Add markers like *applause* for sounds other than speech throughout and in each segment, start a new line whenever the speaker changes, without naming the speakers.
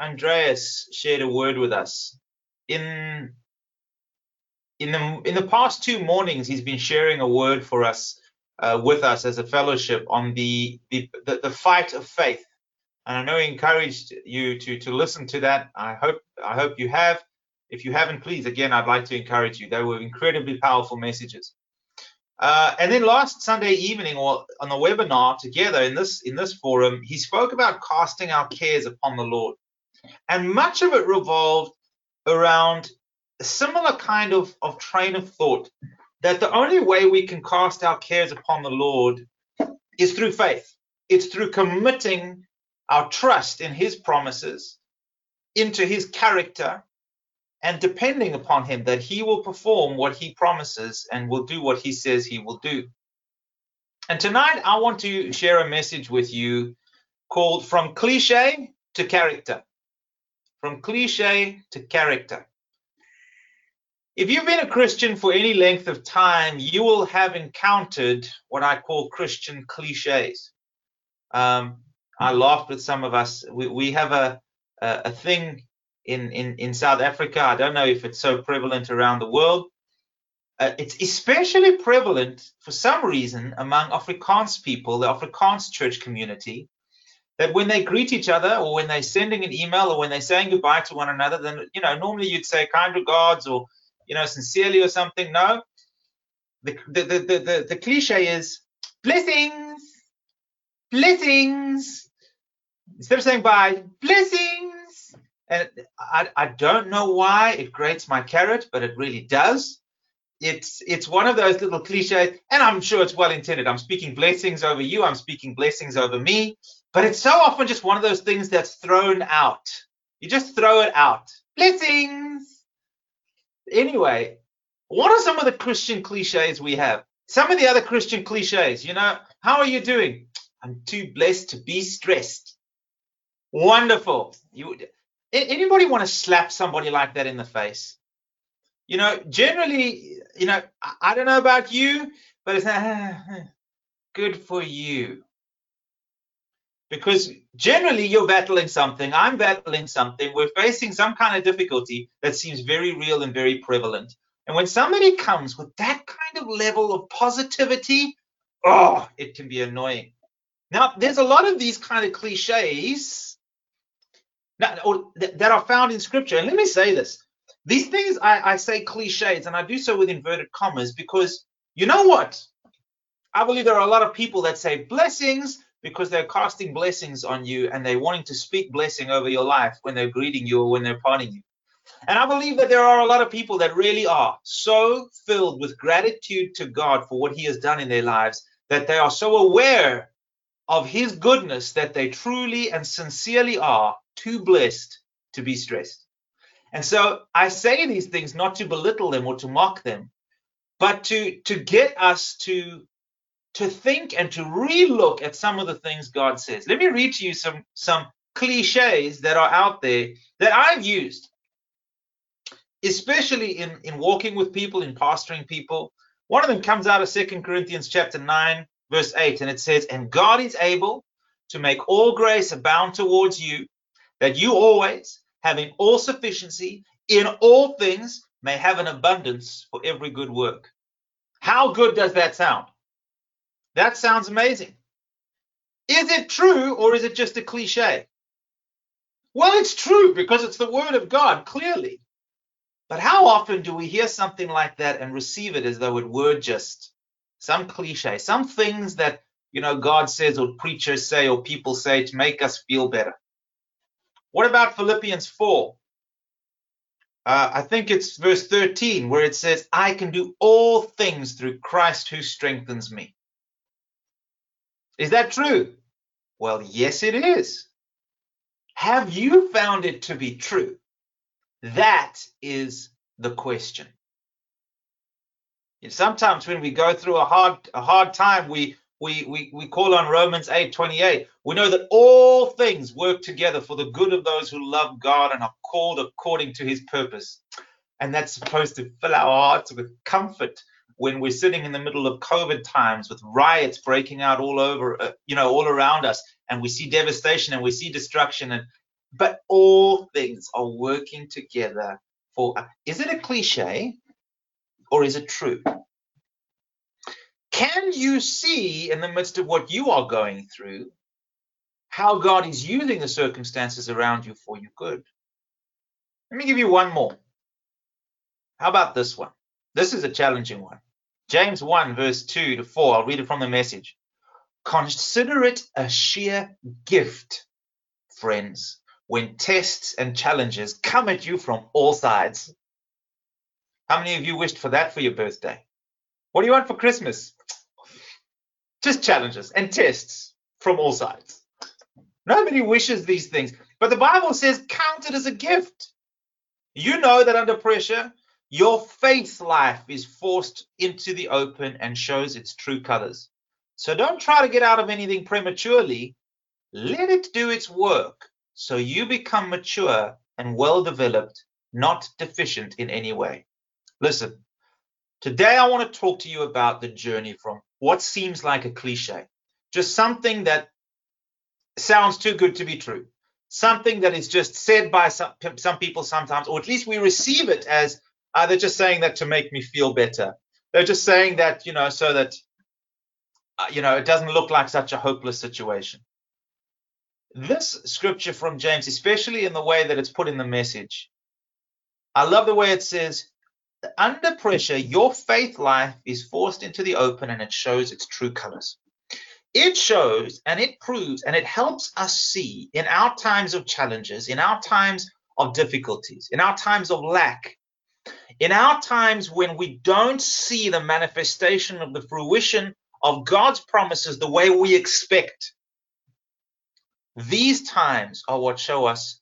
Andreas shared a word with us. In in the in the past two mornings, he's been sharing a word for us uh, with us as a fellowship on the, the the, the fight of faith. And I know he encouraged you to to listen to that. I hope I hope you have. If you haven't, please again, I'd like to encourage you. They were incredibly powerful messages. Uh, and then last Sunday evening, or on the webinar together in this in this forum, he spoke about casting our cares upon the Lord. And much of it revolved around a similar kind of, of train of thought that the only way we can cast our cares upon the Lord is through faith. It's through committing our trust in His promises, into His character, and depending upon Him that He will perform what He promises and will do what He says He will do. And tonight, I want to share a message with you called From Cliche to Character from cliche to character. If you've been a Christian for any length of time, you will have encountered what I call Christian cliches. Um, I laughed with some of us. We, we have a, a, a thing in, in, in South Africa. I don't know if it's so prevalent around the world. Uh, it's especially prevalent for some reason among Afrikaans people, the Afrikaans church community, that when they greet each other or when they're sending an email or when they're saying goodbye to one another, then, you know, normally you'd say kind regards or, you know, sincerely or something. No. The, the, the, the, the cliche is blessings, blessings. Instead of saying bye, blessings. And I, I don't know why it grates my carrot, but it really does. It's it's one of those little cliches, and I'm sure it's well intended. I'm speaking blessings over you. I'm speaking blessings over me. But it's so often just one of those things that's thrown out. You just throw it out. Blessings. Anyway, what are some of the Christian cliches we have? Some of the other Christian cliches, you know, how are you doing? I'm too blessed to be stressed. Wonderful. You anybody want to slap somebody like that in the face? You know, generally, you know, I, I don't know about you, but it's uh, *laughs* good for you because generally you're battling something, I'm battling something, we're facing some kind of difficulty that seems very real and very prevalent. And when somebody comes with that kind of level of positivity, oh, it can be annoying. Now, there's a lot of these kind of cliches that, that are found in scripture. And let me say this these things I, I say cliches, and I do so with inverted commas because you know what? I believe there are a lot of people that say blessings because they're casting blessings on you and they're wanting to speak blessing over your life when they're greeting you or when they're parting you. And I believe that there are a lot of people that really are so filled with gratitude to God for what He has done in their lives that they are so aware of His goodness that they truly and sincerely are too blessed to be stressed. And so I say these things not to belittle them or to mock them, but to, to get us to to think and to relook at some of the things God says. Let me read to you some some cliches that are out there that I've used, especially in in walking with people, in pastoring people. One of them comes out of Second Corinthians chapter 9, verse 8, and it says, And God is able to make all grace abound towards you, that you always, having all sufficiency in all things, may have an abundance for every good work. How good does that sound? That sounds amazing. Is it true or is it just a cliche? Well, it's true because it's the word of God, clearly. But how often do we hear something like that and receive it as though it were just some cliche, some things that you know God says or preachers say or people say to make us feel better? What about Philippians 4? Uh, I think it's verse 13 where it says, I can do all things through Christ who strengthens me. Is that true? Well, yes, it is. Have you found it to be true? That is the question. And sometimes when we go through a hard a hard time, we we, we, we call on Romans 8 28. We know that all things work together for the good of those who love God and are called according to his purpose. And that's supposed to fill our hearts with comfort when we're sitting in the middle of COVID times with riots breaking out all over, uh, you know, all around us, and we see devastation and we see destruction. And but all things are working together for. Is it a cliche or is it true? Can you see in the midst of what you are going through how God is using the circumstances around you for your good? Let me give you one more. How about this one? This is a challenging one. James 1, verse 2 to 4. I'll read it from the message. Consider it a sheer gift, friends, when tests and challenges come at you from all sides. How many of you wished for that for your birthday? What do you want for Christmas? Just challenges and tests from all sides. Nobody wishes these things, but the Bible says count it as a gift. You know that under pressure, your faith life is forced into the open and shows its true colors. So don't try to get out of anything prematurely. Let it do its work so you become mature and well developed, not deficient in any way. Listen, today I want to talk to you about the journey from what seems like a cliche, just something that sounds too good to be true, something that is just said by some, some people sometimes, or at least we receive it as uh, they're just saying that to make me feel better. They're just saying that, you know, so that, uh, you know, it doesn't look like such a hopeless situation. This scripture from James, especially in the way that it's put in the message, I love the way it says, under pressure, your faith life is forced into the open and it shows its true colors. It shows and it proves and it helps us see in our times of challenges, in our times of difficulties, in our times of lack, in our times when we don't see the manifestation of the fruition of God's promises the way we expect, these times are what show us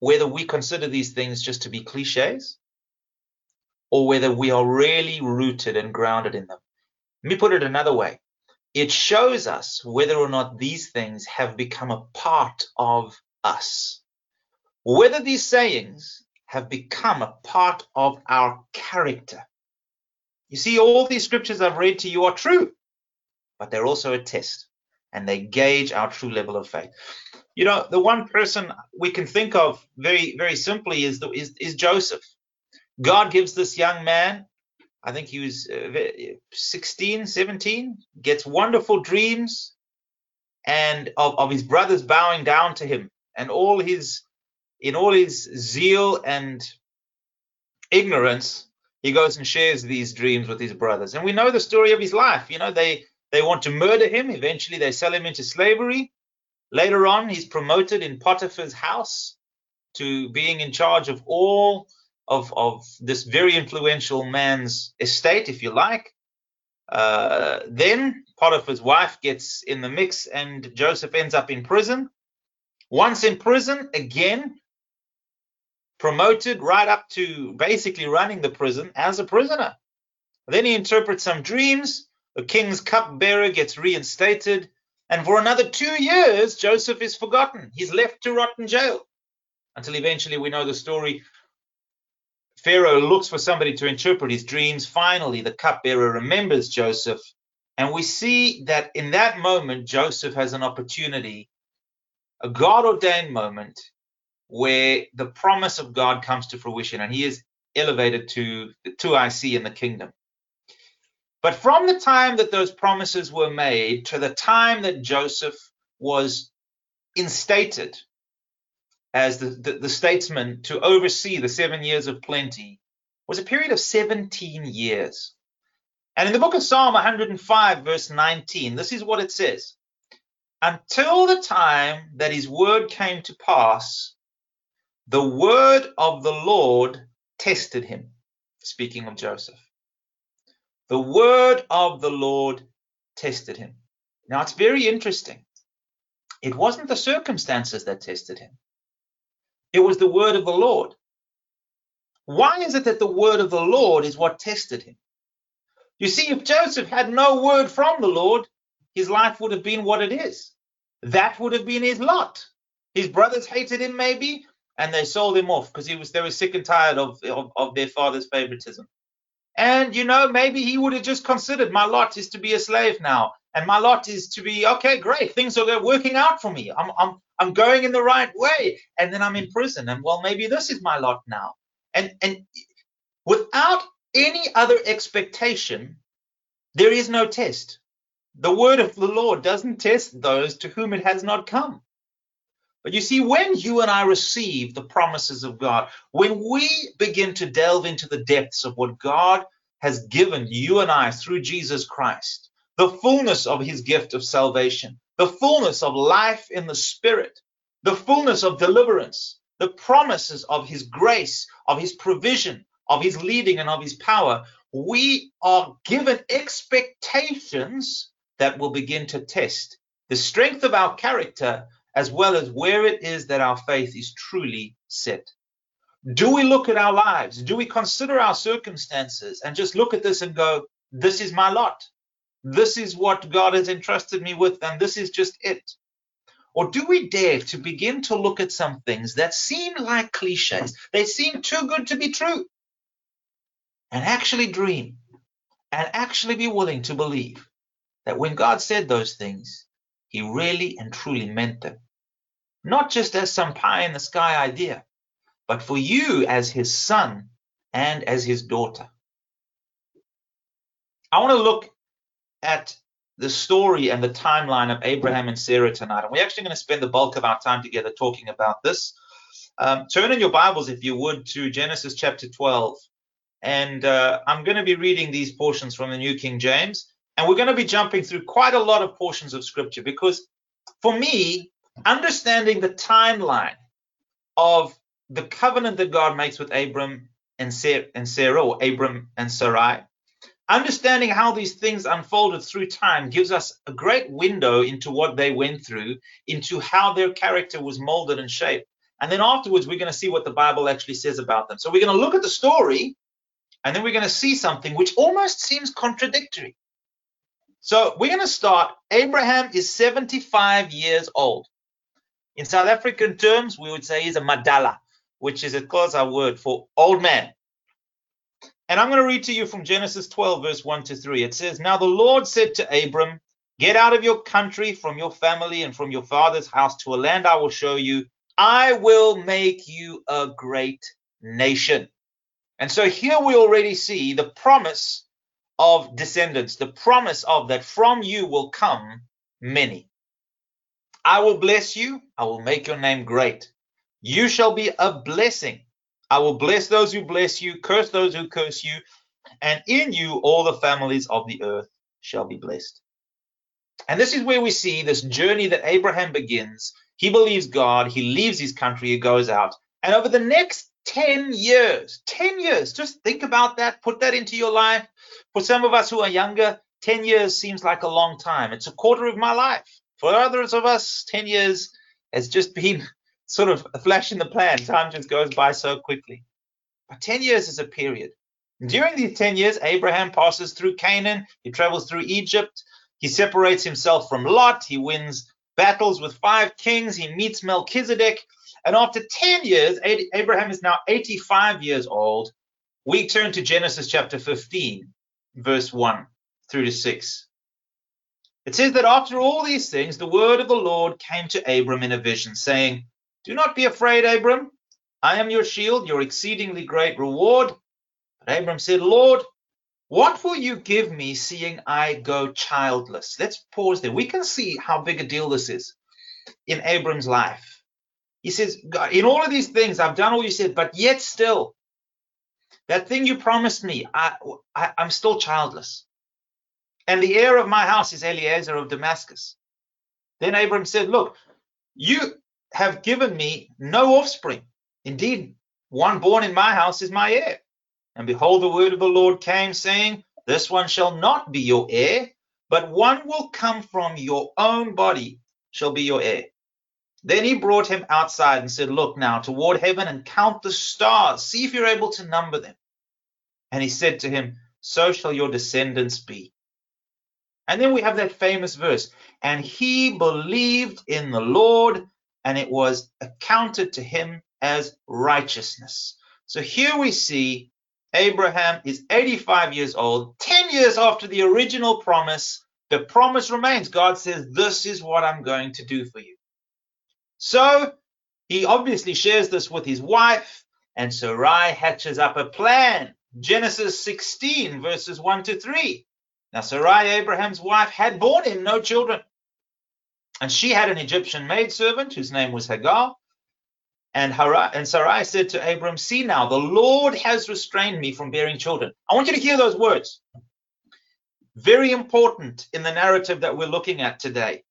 whether we consider these things just to be cliches or whether we are really rooted and grounded in them. Let me put it another way it shows us whether or not these things have become a part of us. Whether these sayings have become a part of our character. You see, all these scriptures I've read to you are true, but they're also a test and they gauge our true level of faith. You know, the one person we can think of very, very simply is, the, is, is Joseph. God gives this young man, I think he was uh, 16, 17, gets wonderful dreams and of, of his brothers bowing down to him and all his in all his zeal and ignorance, he goes and shares these dreams with his brothers. And we know the story of his life. You know, they they want to murder him. Eventually, they sell him into slavery. Later on, he's promoted in Potiphar's house to being in charge of all of, of this very influential man's estate, if you like. Uh, then Potiphar's wife gets in the mix, and Joseph ends up in prison. Once in prison, again, promoted right up to basically running the prison as a prisoner. Then he interprets some dreams. The king's cupbearer gets reinstated. And for another two years, Joseph is forgotten. He's left to rot in jail until eventually we know the story. Pharaoh looks for somebody to interpret his dreams. Finally, the cupbearer remembers Joseph. And we see that in that moment, Joseph has an opportunity, a God ordained moment, where the promise of God comes to fruition and he is elevated to the to IC in the kingdom. But from the time that those promises were made to the time that Joseph was instated as the, the, the statesman to oversee the seven years of plenty was a period of 17 years. And in the book of Psalm 105, verse 19, this is what it says Until the time that his word came to pass, the word of the Lord tested him. Speaking of Joseph. The word of the Lord tested him. Now it's very interesting. It wasn't the circumstances that tested him, it was the word of the Lord. Why is it that the word of the Lord is what tested him? You see, if Joseph had no word from the Lord, his life would have been what it is. That would have been his lot. His brothers hated him, maybe, and they sold him off because he was they were sick and tired of, of, of their father's favoritism. And you know, maybe he would have just considered my lot is to be a slave now, and my lot is to be okay, great, things are working out for me. I'm I'm I'm going in the right way, and then I'm in prison, and well, maybe this is my lot now. And and without any other expectation, there is no test. The word of the Lord doesn't test those to whom it has not come. But you see, when you and I receive the promises of God, when we begin to delve into the depths of what God has given you and I through Jesus Christ, the fullness of his gift of salvation, the fullness of life in the Spirit, the fullness of deliverance, the promises of his grace, of his provision, of his leading, and of his power, we are given expectations that will begin to test the strength of our character as well as where it is that our faith is truly set. Do we look at our lives? Do we consider our circumstances and just look at this and go, this is my lot? This is what God has entrusted me with, and this is just it. Or do we dare to begin to look at some things that seem like cliches? They seem too good to be true. And actually dream and actually be willing to believe that when God said those things, he really and truly meant them not just as some pie in the sky idea, but for you as his son and as his daughter. I want to look at the story and the timeline of Abraham and Sarah tonight. And we're actually going to spend the bulk of our time together talking about this. Um, turn in your Bibles, if you would, to Genesis chapter 12. And uh, I'm going to be reading these portions from the New King James. And we're going to be jumping through quite a lot of portions of scripture because for me, understanding the timeline of the covenant that God makes with Abram and Sarah, or Abram and Sarai, understanding how these things unfolded through time gives us a great window into what they went through, into how their character was molded and shaped. And then afterwards, we're going to see what the Bible actually says about them. So we're going to look at the story, and then we're going to see something which almost seems contradictory. So we're going to start. Abraham is 75 years old. In South African terms, we would say he's a madala, which is a Xhosa word for old man. And I'm going to read to you from Genesis 12, verse 1 to 3. It says, Now the Lord said to Abram, Get out of your country, from your family, and from your father's house to a land I will show you. I will make you a great nation. And so here we already see the promise of descendants, the promise of that from you will come many. I will bless you. I will make your name great. You shall be a blessing. I will bless those who bless you, curse those who curse you, and in you all the families of the earth shall be blessed. And this is where we see this journey that Abraham begins. He believes God, he leaves his country, he goes out. And over the next 10 years, 10 years, just think about that, put that into your life. For some of us who are younger, 10 years seems like a long time. It's a quarter of my life. For others of us, 10 years has just been *laughs* sort of a flash in the pan. Time just goes by so quickly. But 10 years is a period. During these 10 years, Abraham passes through Canaan, he travels through Egypt, he separates himself from Lot, he wins battles with five kings, he meets Melchizedek, and after 10 years, Abraham is now 85 years old. We turn to Genesis chapter 15, verse 1 through to 6. It says that after all these things, the word of the Lord came to Abram in a vision, saying, Do not be afraid, Abram. I am your shield, your exceedingly great reward. But Abram said, Lord, what will you give me seeing I go childless? Let's pause there. We can see how big a deal this is in Abram's life. He says, In all of these things, I've done all you said, but yet still, that thing you promised me, I, I, I'm still childless. And the heir of my house is Eliezer of Damascus. Then Abram said, Look, you have given me no offspring. Indeed, one born in my house is my heir. And behold, the word of the Lord came, saying, This one shall not be your heir, but one will come from your own body shall be your heir. Then he brought him outside and said, Look now toward heaven and count the stars. See if you're able to number them. And he said to him, So shall your descendants be. And then we have that famous verse, and he believed in the Lord, and it was accounted to him as righteousness. So here we see Abraham is 85 years old, 10 years after the original promise. The promise remains. God says, This is what I'm going to do for you. So he obviously shares this with his wife, and Sarai hatches up a plan. Genesis 16, verses 1 to 3. Now, Sarai, Abraham's wife, had borne him no children. And she had an Egyptian maidservant whose name was Hagar. And, Harai, and Sarai said to Abram, See now, the Lord has restrained me from bearing children. I want you to hear those words. Very important in the narrative that we're looking at today.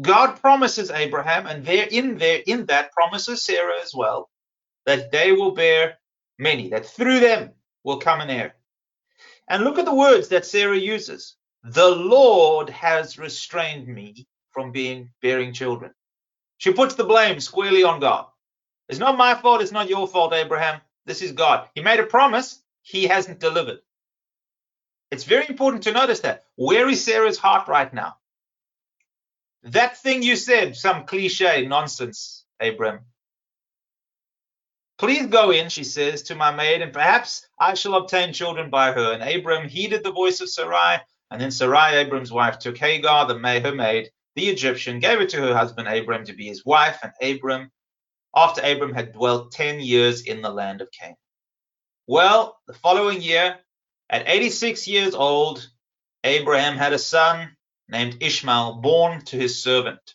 God promises Abraham, and there in there in that promises Sarah as well, that they will bear many, that through them will come an heir. And look at the words that Sarah uses. The Lord has restrained me from being bearing children. She puts the blame squarely on God. It's not my fault, it's not your fault, Abraham. This is God. He made a promise, he hasn't delivered. It's very important to notice that. Where is Sarah's heart right now? That thing you said, some cliche nonsense, Abram. Please go in, she says, to my maid, and perhaps I shall obtain children by her. And Abram heeded the voice of Sarai. And then Sarai, Abram's wife, took Hagar, the maid, her maid, the Egyptian, gave it to her husband Abram to be his wife. And Abram, after Abram had dwelt 10 years in the land of Canaan. Well, the following year, at 86 years old, Abraham had a son named Ishmael, born to his servant.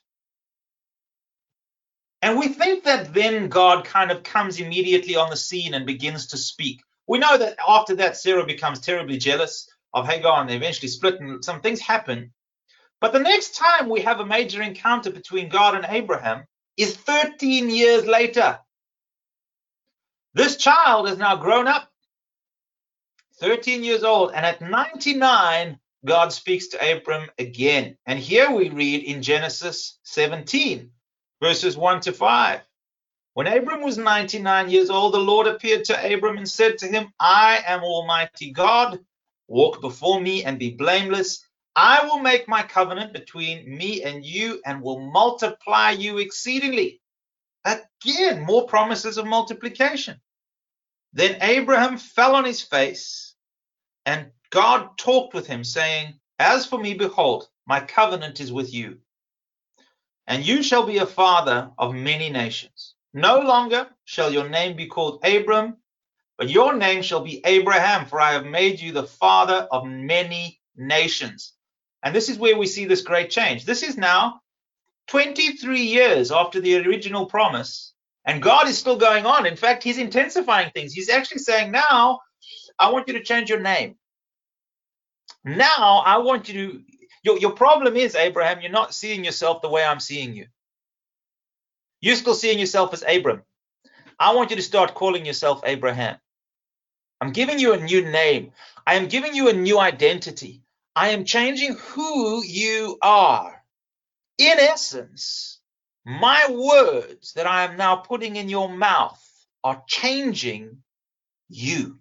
And we think that then God kind of comes immediately on the scene and begins to speak. We know that after that, Sarah becomes terribly jealous of Hagar and they eventually split and some things happen. But the next time we have a major encounter between God and Abraham is 13 years later. This child is now grown up, 13 years old, and at 99, God speaks to Abram again. And here we read in Genesis 17, verses 1 to 5. When Abram was 99 years old, the Lord appeared to Abram and said to him, I am Almighty God. Walk before me and be blameless. I will make my covenant between me and you and will multiply you exceedingly. Again, more promises of multiplication. Then Abraham fell on his face and God talked with him, saying, As for me, behold, my covenant is with you, and you shall be a father of many nations. No longer shall your name be called Abram, but your name shall be Abraham, for I have made you the father of many nations. And this is where we see this great change. This is now 23 years after the original promise, and God is still going on. In fact, He's intensifying things. He's actually saying, Now, I want you to change your name. Now I want you to your, your problem is, Abraham, you're not seeing yourself the way I'm seeing you. You're still seeing yourself as Abram. I want you to start calling yourself Abraham. I'm giving you a new name. I am giving you a new identity. I am changing who you are. In essence, my words that I am now putting in your mouth are changing you.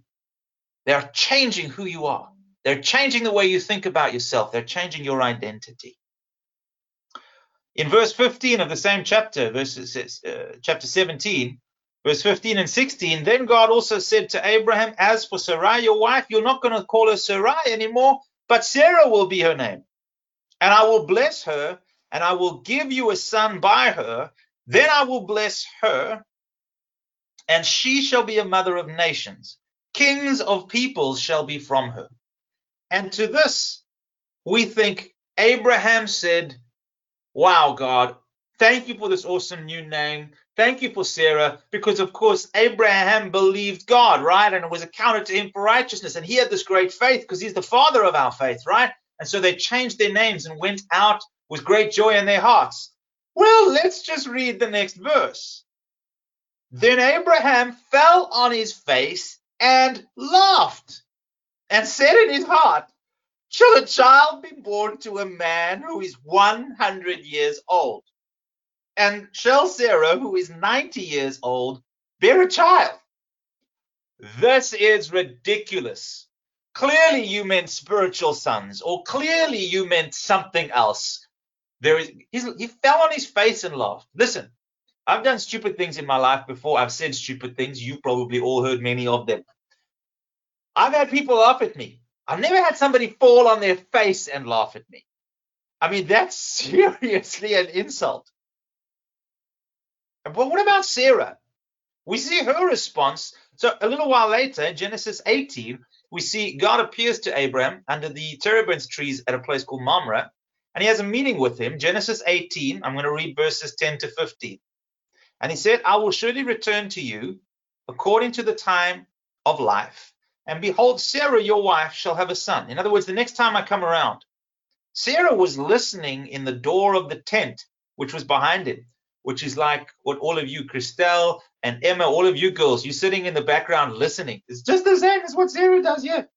They are changing who you are. They're changing the way you think about yourself. They're changing your identity. In verse 15 of the same chapter, verses, uh, chapter 17, verse 15 and 16, then God also said to Abraham, As for Sarai, your wife, you're not going to call her Sarai anymore, but Sarah will be her name. And I will bless her, and I will give you a son by her. Then I will bless her, and she shall be a mother of nations. Kings of peoples shall be from her. And to this, we think Abraham said, Wow, God, thank you for this awesome new name. Thank you for Sarah, because of course Abraham believed God, right? And it was accounted to him for righteousness. And he had this great faith because he's the father of our faith, right? And so they changed their names and went out with great joy in their hearts. Well, let's just read the next verse. Then Abraham fell on his face and laughed and said in his heart, Shall a child be born to a man who is 100 years old? and shall Sarah, who is 90 years old, bear a child? This is ridiculous. Clearly, you meant spiritual sons, or clearly, you meant something else. There is, he fell on his face and laughed. Listen, I've done stupid things in my life before. I've said stupid things. You've probably all heard many of them. I've had people laugh at me. I've never had somebody fall on their face and laugh at me. I mean, that's *laughs* seriously an insult. But what about Sarah? We see her response. So a little while later, Genesis 18, we see God appears to Abraham under the terebinth trees at a place called Mamre, and he has a meeting with him. Genesis 18, I'm going to read verses 10 to 15. And he said, I will surely return to you according to the time of life. And behold, Sarah, your wife, shall have a son. In other words, the next time I come around, Sarah was listening in the door of the tent, which was behind him, which is like what all of you, Christelle and Emma, all of you girls, you're sitting in the background listening. It's just the same as what Sarah does here.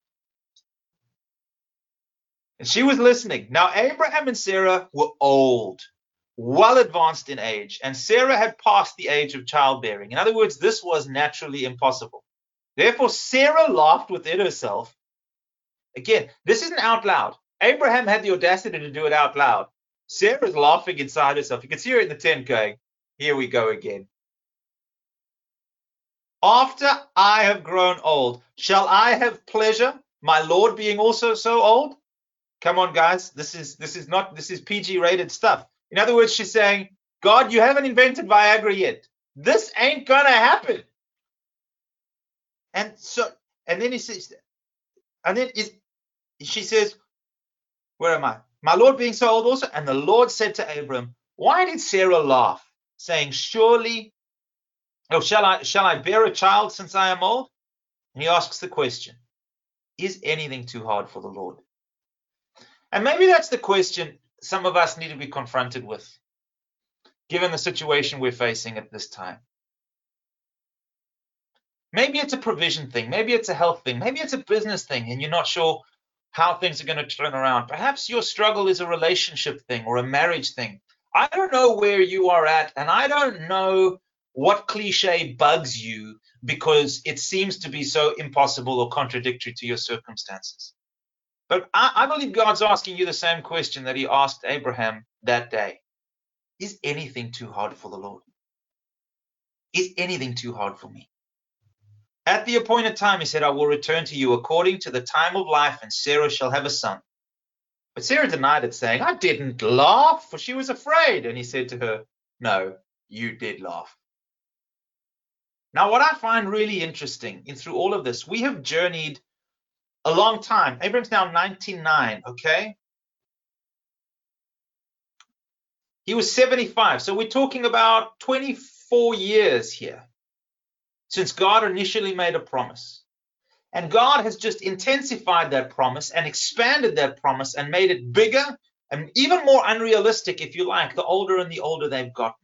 And she was listening. Now, Abraham and Sarah were old, well advanced in age, and Sarah had passed the age of childbearing. In other words, this was naturally impossible. Therefore, Sarah laughed within herself. Again, this isn't out loud. Abraham had the audacity to do it out loud. Sarah's laughing inside herself. You can see her in the tent going, Here we go again. After I have grown old, shall I have pleasure, my Lord being also so old? Come on, guys. This is this is not this is PG rated stuff. In other words, she's saying, God, you haven't invented Viagra yet. This ain't gonna happen. And so, and then he says, and then is she says, where am I? My Lord being so old also. And the Lord said to Abram, Why did Sarah laugh, saying, Surely, oh, shall I shall I bear a child since I am old? And he asks the question, Is anything too hard for the Lord? And maybe that's the question some of us need to be confronted with, given the situation we're facing at this time. Maybe it's a provision thing, maybe it's a health thing, maybe it's a business thing, and you're not sure how things are going to turn around. Perhaps your struggle is a relationship thing or a marriage thing. I don't know where you are at, and I don't know what cliche bugs you because it seems to be so impossible or contradictory to your circumstances. But I, I believe God's asking you the same question that He asked Abraham that day Is anything too hard for the Lord? Is anything too hard for me? At the appointed time, he said, I will return to you according to the time of life, and Sarah shall have a son. But Sarah denied it, saying, I didn't laugh, for she was afraid. And he said to her, No, you did laugh. Now, what I find really interesting in through all of this, we have journeyed a long time. Abraham's now 99, okay? He was 75. So we're talking about 24 years here since God initially made a promise. And God has just intensified that promise and expanded that promise and made it bigger and even more unrealistic, if you like, the older and the older they've gotten.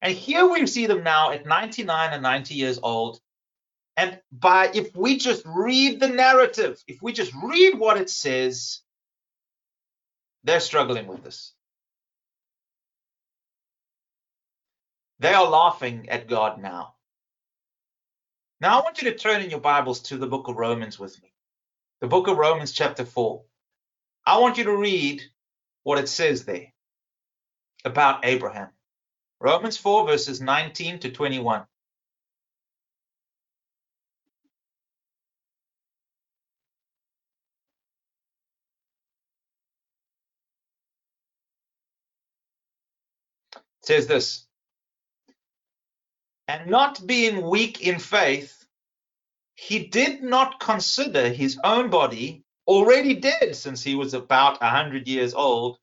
And here we see them now at 99 and 90 years old. And by if we just read the narrative, if we just read what it says, they're struggling with this. They are laughing at God now. Now, I want you to turn in your Bibles to the book of Romans with me. The book of Romans, chapter 4. I want you to read what it says there about Abraham. Romans 4, verses 19 to 21. It says this and not being weak in faith, he did not consider his own body already dead since he was about a hundred years old,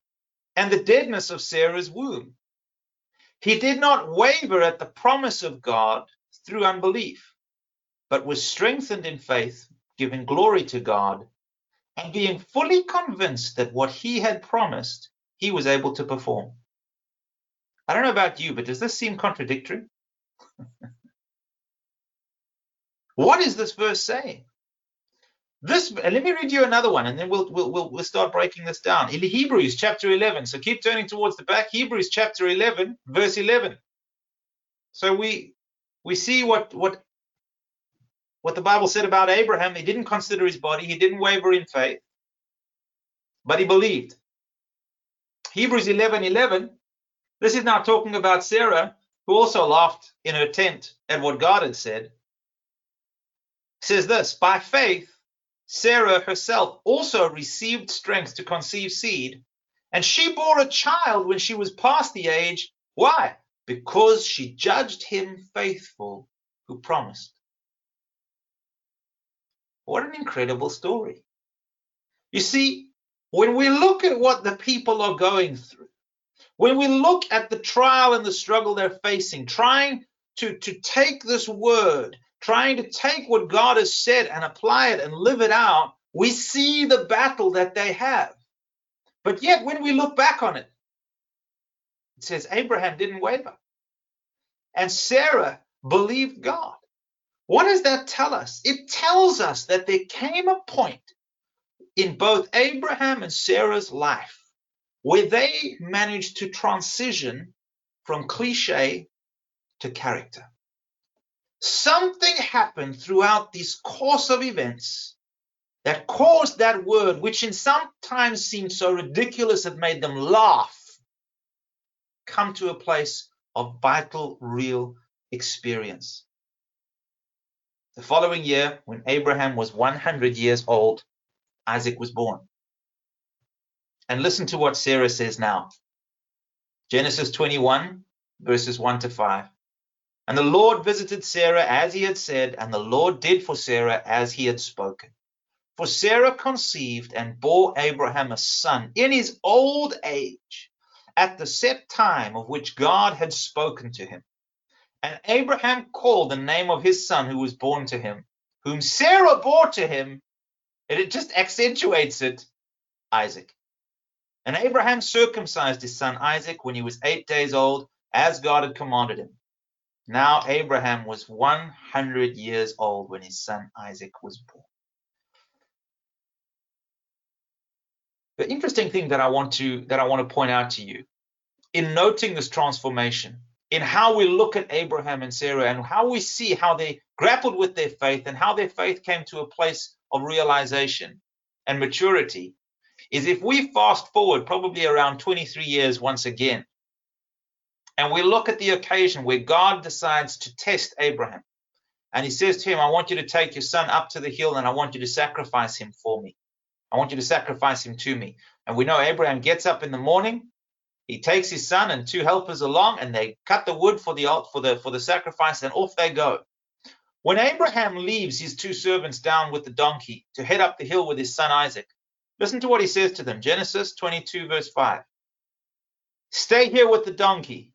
and the deadness of Sarah's womb. He did not waver at the promise of God through unbelief, but was strengthened in faith, giving glory to God, and being fully convinced that what he had promised, he was able to perform. I don't know about you, but does this seem contradictory? *laughs* what is this verse saying? This, let me read you another one, and then we'll, we'll we'll we'll start breaking this down. In Hebrews chapter 11, so keep turning towards the back. Hebrews chapter 11, verse 11. So we we see what what what the Bible said about Abraham. He didn't consider his body. He didn't waver in faith, but he believed. Hebrews 11, 11. This is now talking about Sarah, who also laughed in her tent at what God had said. Says this: By faith Sarah herself also received strength to conceive seed, and she bore a child when she was past the age. Why? Because she judged him faithful who promised. What an incredible story. You see, when we look at what the people are going through, when we look at the trial and the struggle they're facing, trying to, to take this word trying to take what God has said and apply it and live it out, we see the battle that they have. But yet, when we look back on it, it says Abraham didn't waver. And Sarah believed God. What does that tell us? It tells us that there came a point in both Abraham and Sarah's life where they managed to transition from cliche to character something happened throughout this course of events that caused that word, which in sometimes seemed so ridiculous it made them laugh, come to a place of vital, real experience. The following year, when Abraham was 100 years old, Isaac was born. And listen to what Sarah says now. Genesis 21, verses 1 to 5. And the Lord visited Sarah as he had said, and the Lord did for Sarah as he had spoken. For Sarah conceived and bore Abraham a son in his old age, at the set time of which God had spoken to him. And Abraham called the name of his son who was born to him, whom Sarah bore to him, and it just accentuates it, Isaac. And Abraham circumcised his son Isaac when he was eight days old, as God had commanded him. Now Abraham was 100 years old when his son Isaac was born. The interesting thing that I want to that I want to point out to you in noting this transformation, in how we look at Abraham and Sarah and how we see how they grappled with their faith and how their faith came to a place of realization and maturity, is if we fast forward probably around 23 years once again and we look at the occasion where God decides to test Abraham. And he says to him, I want you to take your son up to the hill and I want you to sacrifice him for me. I want you to sacrifice him to me. And we know Abraham gets up in the morning, he takes his son and two helpers along, and they cut the wood for the for the for the sacrifice, and off they go. When Abraham leaves his two servants down with the donkey to head up the hill with his son Isaac, listen to what he says to them. Genesis 22, verse 5. Stay here with the donkey.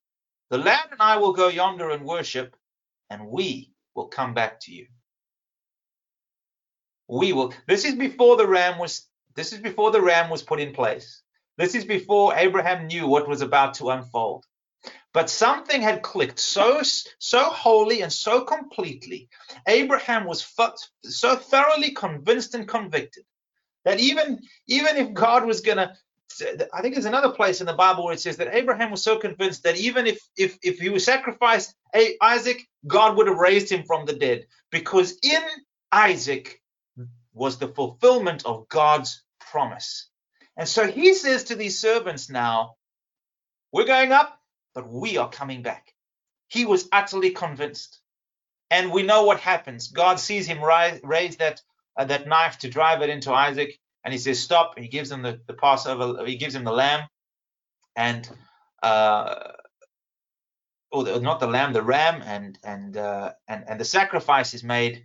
The lad and I will go yonder and worship, and we will come back to you. We will. This is before the ram was. This is before the ram was put in place. This is before Abraham knew what was about to unfold. But something had clicked so so wholly and so completely. Abraham was so thoroughly convinced and convicted that even even if God was to I think there's another place in the Bible where it says that Abraham was so convinced that even if if if he was sacrificed a Isaac, God would have raised him from the dead because in Isaac was the fulfillment of God's promise. And so he says to these servants now, we're going up, but we are coming back. He was utterly convinced. And we know what happens. God sees him rise, raise that uh, that knife to drive it into Isaac and he says stop. He gives him the, the passover he gives him the lamb and uh or the, not the lamb the ram and and uh and and the sacrifice is made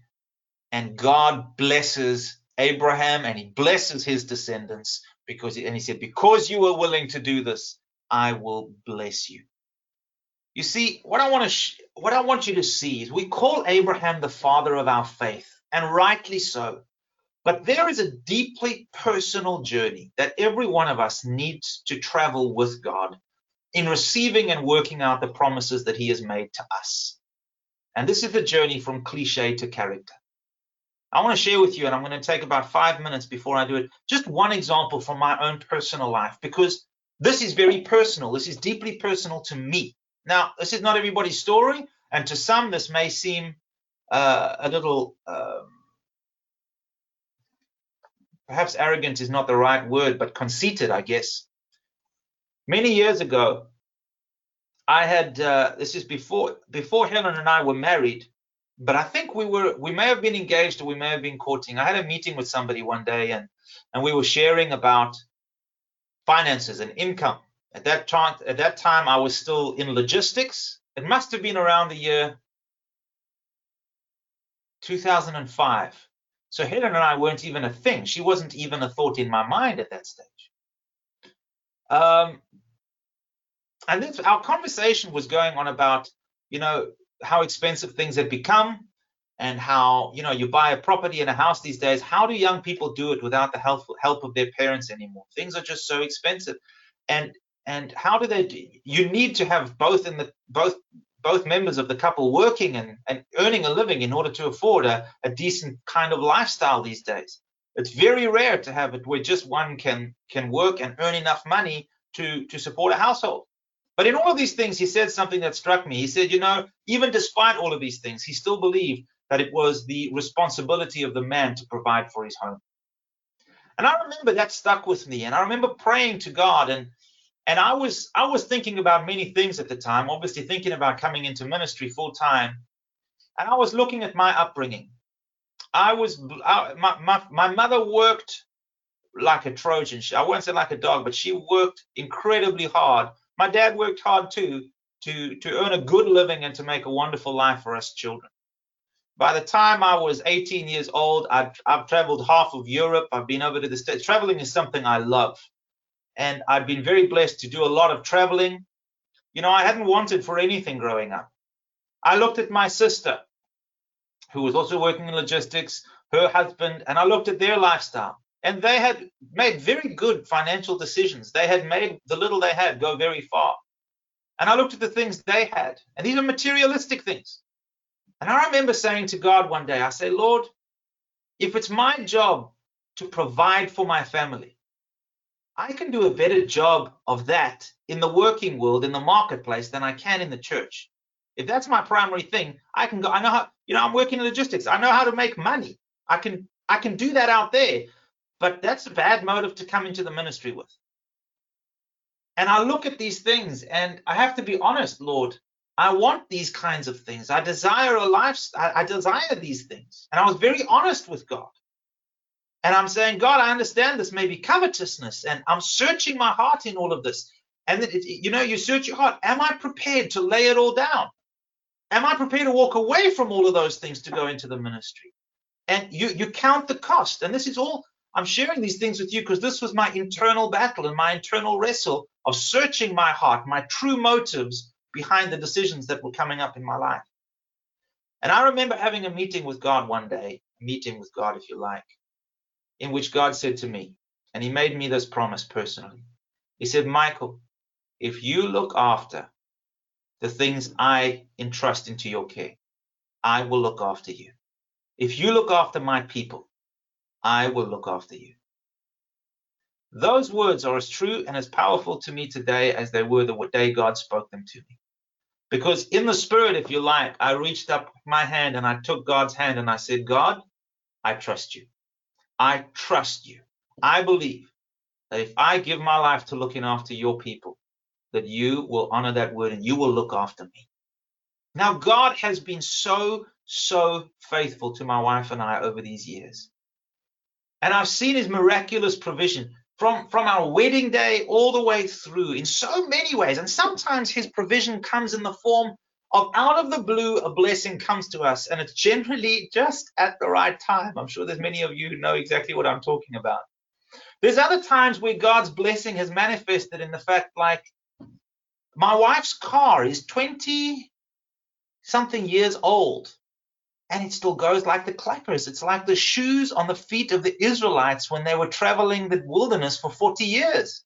and god blesses abraham and he blesses his descendants because and he said because you were willing to do this i will bless you. You see what i want to sh- what i want you to see is we call abraham the father of our faith and rightly so but there is a deeply personal journey that every one of us needs to travel with God in receiving and working out the promises that He has made to us. And this is the journey from cliche to character. I want to share with you, and I'm going to take about five minutes before I do it, just one example from my own personal life, because this is very personal. This is deeply personal to me. Now, this is not everybody's story, and to some, this may seem uh, a little, um, perhaps arrogant is not the right word, but conceited, I guess. Many years ago, I had uh, this is before before Helen and I were married, but I think we were we may have been engaged or we may have been courting. I had a meeting with somebody one day and and we were sharing about finances and income. At that time at that time I was still in logistics. It must have been around the year 2005. So Helen and I weren't even a thing. She wasn't even a thought in my mind at that stage. Um, and this, our conversation was going on about, you know, how expensive things have become and how, you know, you buy a property and a house these days. How do young people do it without the help, help of their parents anymore? Things are just so expensive. And and how do they do you need to have both in the both both members of the couple working and, and earning a living in order to afford a, a decent kind of lifestyle these days. It's very rare to have it where just one can can work and earn enough money to to support a household. But in all of these things, he said something that struck me. He said, you know, even despite all of these things, he still believed that it was the responsibility of the man to provide for his home. And I remember that stuck with me. And I remember praying to God and and I was I was thinking about many things at the time, obviously thinking about coming into ministry full time. And I was looking at my upbringing. I was I, my, my my mother worked like a Trojan. I won't say like a dog, but she worked incredibly hard my dad worked hard too to, to earn a good living and to make a wonderful life for us children. By the time I was 18 years old, I've, I've traveled half of Europe. I've been over to the States. Traveling is something I love. And I've been very blessed to do a lot of traveling. You know, I hadn't wanted for anything growing up. I looked at my sister, who was also working in logistics, her husband, and I looked at their lifestyle and they had made very good financial decisions. They had made the little they had go very far. And I looked at the things they had, and these are materialistic things. And I remember saying to God one day, I say, Lord, if it's my job to provide for my family, I can do a better job of that in the working world, in the marketplace, than I can in the church. If that's my primary thing, I can go. I know how, you know, I'm working in logistics. I know how to make money. I can I can do that out there. But that's a bad motive to come into the ministry with. And I look at these things and I have to be honest, Lord. I want these kinds of things. I desire a life. I, I desire these things. And I was very honest with God. And I'm saying, God, I understand this may be covetousness, and I'm searching my heart in all of this. And you know, you search your heart. Am I prepared to lay it all down? Am I prepared to walk away from all of those things to go into the ministry? And you you count the cost. And this is all I'm sharing these things with you because this was my internal battle and my internal wrestle of searching my heart, my true motives behind the decisions that were coming up in my life. And I remember having a meeting with God one day, meeting with God, if you like, in which God said to me, and He made me this promise personally. He said, Michael, if you look after the things I entrust into your care, I will look after you. If you look after my people, I will look after you. Those words are as true and as powerful to me today as they were the day God spoke them to me. Because in the spirit, if you like, I reached up my hand and I took God's hand and I said, God, I trust you. I trust you. I believe that if I give my life to looking after your people, that you will honor that word and you will look after me. Now, God has been so, so faithful to my wife and I over these years. And I've seen his miraculous provision from, from our wedding day all the way through in so many ways. And sometimes his provision comes in the form of out of the blue, a blessing comes to us, and it's generally just at the right time. I'm sure there's many of you who know exactly what I'm talking about. There's other times where God's blessing has manifested in the fact, like, my wife's car is 20 something years old and it still goes like the clappers. It's like the shoes on the feet of the Israelites when they were traveling the wilderness for 40 years.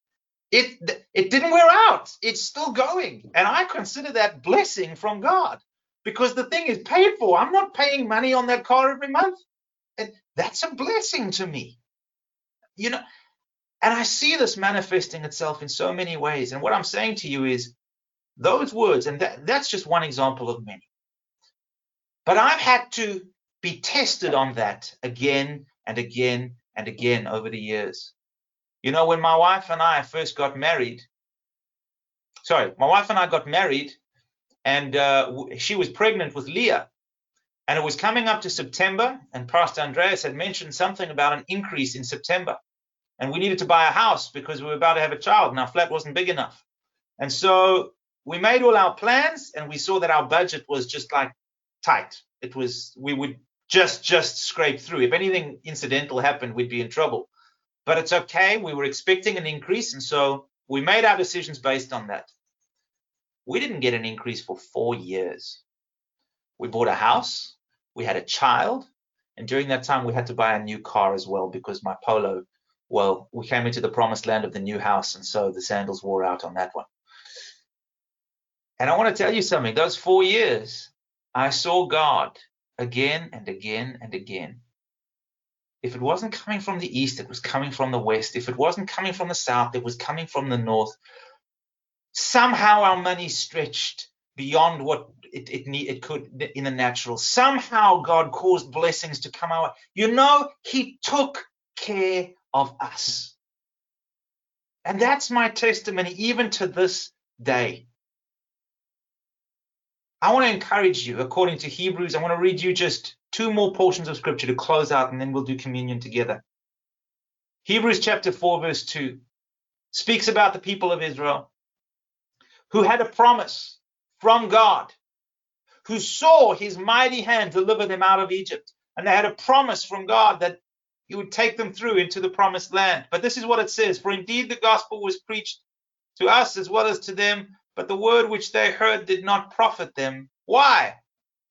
It it didn't wear out. It's still going. And I consider that blessing from God because the thing is paid for. I'm not paying money on that car every month. And that's a blessing to me. You know, and I see this manifesting itself in so many ways. And what I'm saying to you is those words, and that, that's just one example of many. But I've had to be tested on that again and again and again over the years. You know, when my wife and I first got married, sorry, my wife and I got married, and uh, she was pregnant with Leah. And it was coming up to September, and Pastor Andreas had mentioned something about an increase in September. And we needed to buy a house because we were about to have a child, and our flat wasn't big enough. And so we made all our plans, and we saw that our budget was just like tight. It was we would just just scrape through. If anything incidental happened, we'd be in trouble. But it's okay. We were expecting an increase, and so we made our decisions based on that. We didn't get an increase for four years. We bought a house, we had a child, and during that time we had to buy a new car as well because my Polo, well, we came into the promised land of the new house, and so the sandals wore out on that one. And I want to tell you something. Those four years, I saw God again and again and again. If it wasn't coming from the east, it was coming from the west. If it wasn't coming from the south, it was coming from the north. Somehow our money stretched beyond what it, it, need, it could in the natural. Somehow God caused blessings to come our way. You know, He took care of us. And that's my testimony, even to this day. I want to encourage you, according to Hebrews, I want to read you just two more portions of scripture to close out, and then we'll do communion together. Hebrews chapter 4, verse 2 speaks about the people of Israel who had a promise from God, who saw his mighty hand deliver them out of Egypt. And they had a promise from God that he would take them through into the promised land. But this is what it says For indeed the gospel was preached to us as well as to them, but the word which they heard did not profit them. Why?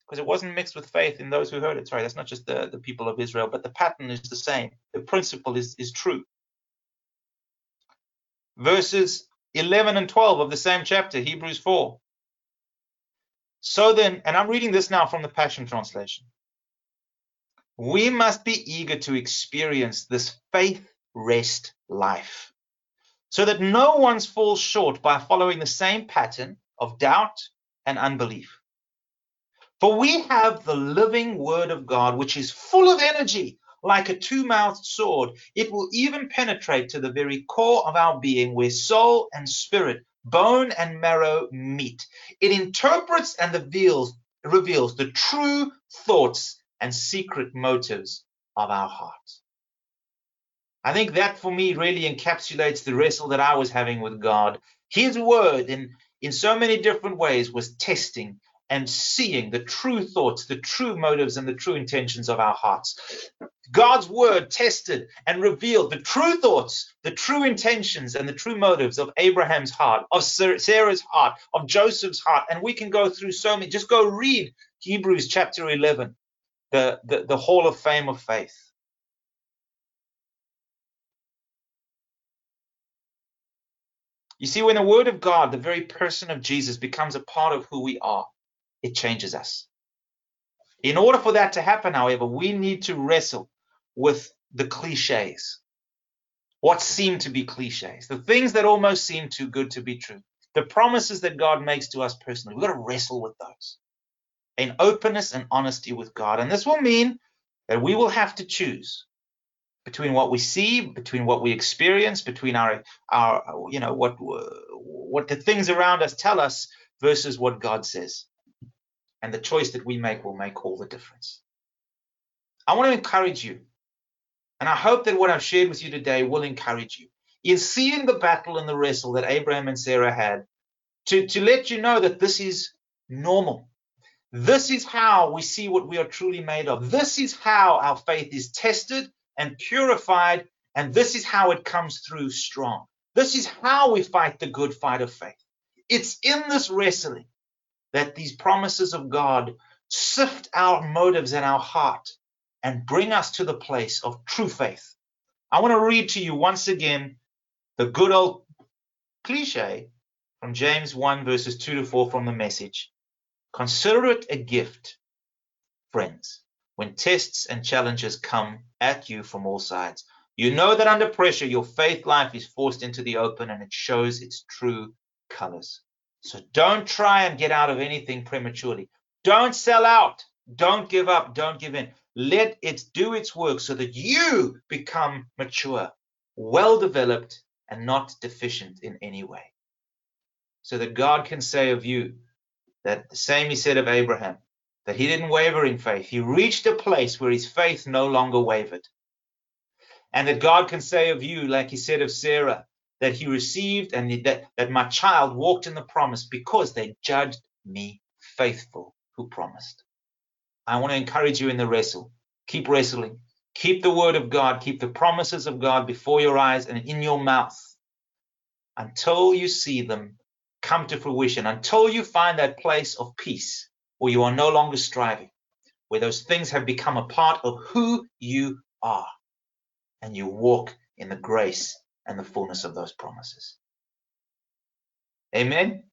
Because it wasn't mixed with faith in those who heard it. Sorry, that's not just the, the people of Israel, but the pattern is the same. The principle is, is true. Verses 11 and 12 of the same chapter, Hebrews 4. So then, and I'm reading this now from the Passion Translation. We must be eager to experience this faith rest life so that no one falls short by following the same pattern of doubt and unbelief. For we have the living word of God, which is full of energy, like a two mouthed sword. It will even penetrate to the very core of our being, where soul and spirit, bone and marrow meet. It interprets and reveals, reveals the true thoughts and secret motives of our heart. I think that for me really encapsulates the wrestle that I was having with God. His word in, in so many different ways was testing and seeing the true thoughts, the true motives, and the true intentions of our hearts. God's word tested and revealed the true thoughts, the true intentions, and the true motives of Abraham's heart, of Sarah's heart, of Joseph's heart. And we can go through so many. Just go read Hebrews chapter 11, the, the, the Hall of Fame of Faith. You see, when the Word of God, the very person of Jesus, becomes a part of who we are, it changes us. In order for that to happen, however, we need to wrestle with the cliches, what seem to be cliches, the things that almost seem too good to be true, the promises that God makes to us personally. We've got to wrestle with those in openness and honesty with God. And this will mean that we will have to choose between what we see, between what we experience, between our our you know what what the things around us tell us versus what God says. And the choice that we make will make all the difference. I want to encourage you, and I hope that what I've shared with you today will encourage you in seeing the battle and the wrestle that Abraham and Sarah had, to, to let you know that this is normal. This is how we see what we are truly made of. This is how our faith is tested and purified, and this is how it comes through strong. This is how we fight the good fight of faith. It's in this wrestling that these promises of God sift our motives and our heart and bring us to the place of true faith. I want to read to you once again the good old cliche from James 1, verses 2 to 4 from the message. Consider it a gift, friends, when tests and challenges come at you from all sides. You know that under pressure, your faith life is forced into the open and it shows its true colors. So don't try and get out of anything prematurely. Don't sell out. Don't give up. Don't give in. Let it do its work so that you become mature, well developed, and not deficient in any way. So that God can say of you that the same He said of Abraham, that he didn't waver in faith. He reached a place where his faith no longer wavered. And that God can say of you, like he said of Sarah, that he received and that, that my child walked in the promise because they judged me faithful who promised. I want to encourage you in the wrestle. Keep wrestling. Keep the word of God, keep the promises of God before your eyes and in your mouth until you see them come to fruition, until you find that place of peace where you are no longer striving, where those things have become a part of who you are, and you walk in the grace and the fullness of those promises. Amen.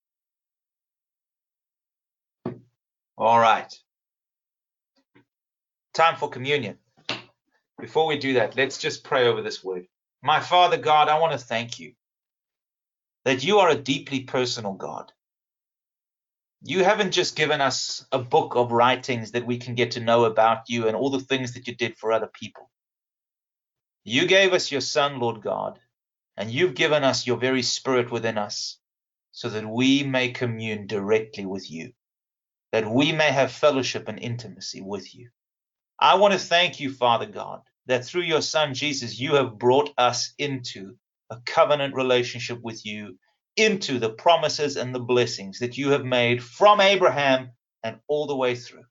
All right. Time for communion. Before we do that, let's just pray over this word. My Father God, I want to thank you that you are a deeply personal God you haven't just given us a book of writings that we can get to know about you and all the things that you did for other people. You gave us your Son, Lord God, and you've given us your very Spirit within us so that we may commune directly with you, that we may have fellowship and intimacy with you. I want to thank you, Father God, that through your Son Jesus, you have brought us into a covenant relationship with you into the promises and the blessings that you have made from Abraham and all the way through.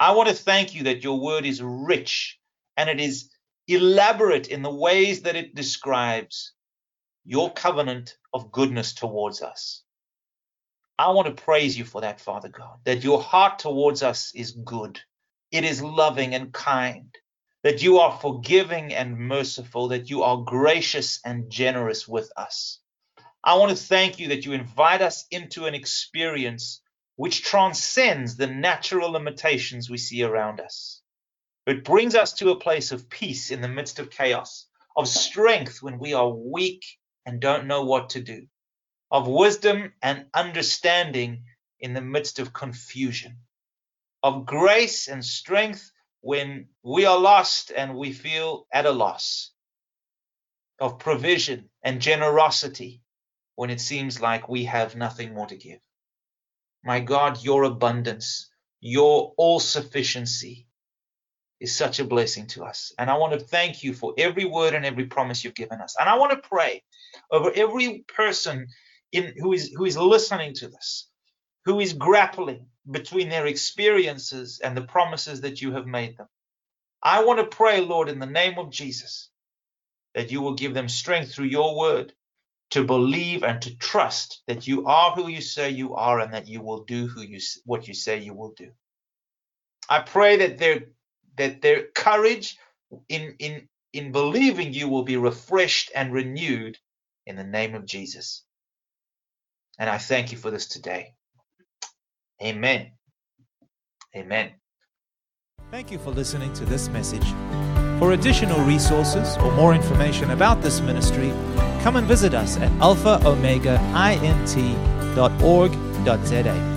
I want to thank you that your word is rich and it is elaborate in the ways that it describes your covenant of goodness towards us. I want to praise you for that, Father God, that your heart towards us is good. It is loving and kind, that you are forgiving and merciful, that you are gracious and generous with us. I want to thank you that you invite us into an experience which transcends the natural limitations we see around us. It brings us to a place of peace in the midst of chaos, of strength when we are weak and don't know what to do, of wisdom and understanding in the midst of confusion, of grace and strength when we are lost and we feel at a loss, of provision and generosity when it seems like we have nothing more to give. My God, your abundance, your all sufficiency is such a blessing to us. And I want to thank you for every word and every promise you've given us. And I want to pray over every person in who is who is listening to this, who is grappling between their experiences and the promises that you have made them. I want to pray, Lord, in the name of Jesus, that you will give them strength through your word to believe and to trust that you are who you say you are and that you will do who you what you say you will do. I pray that their that their courage in in in believing you will be refreshed and renewed in the name of Jesus. And I thank you for this today. Amen. Amen.
Thank you for listening to this message. For additional resources or more information about this ministry, come and visit us at alphaomegaint.org.za.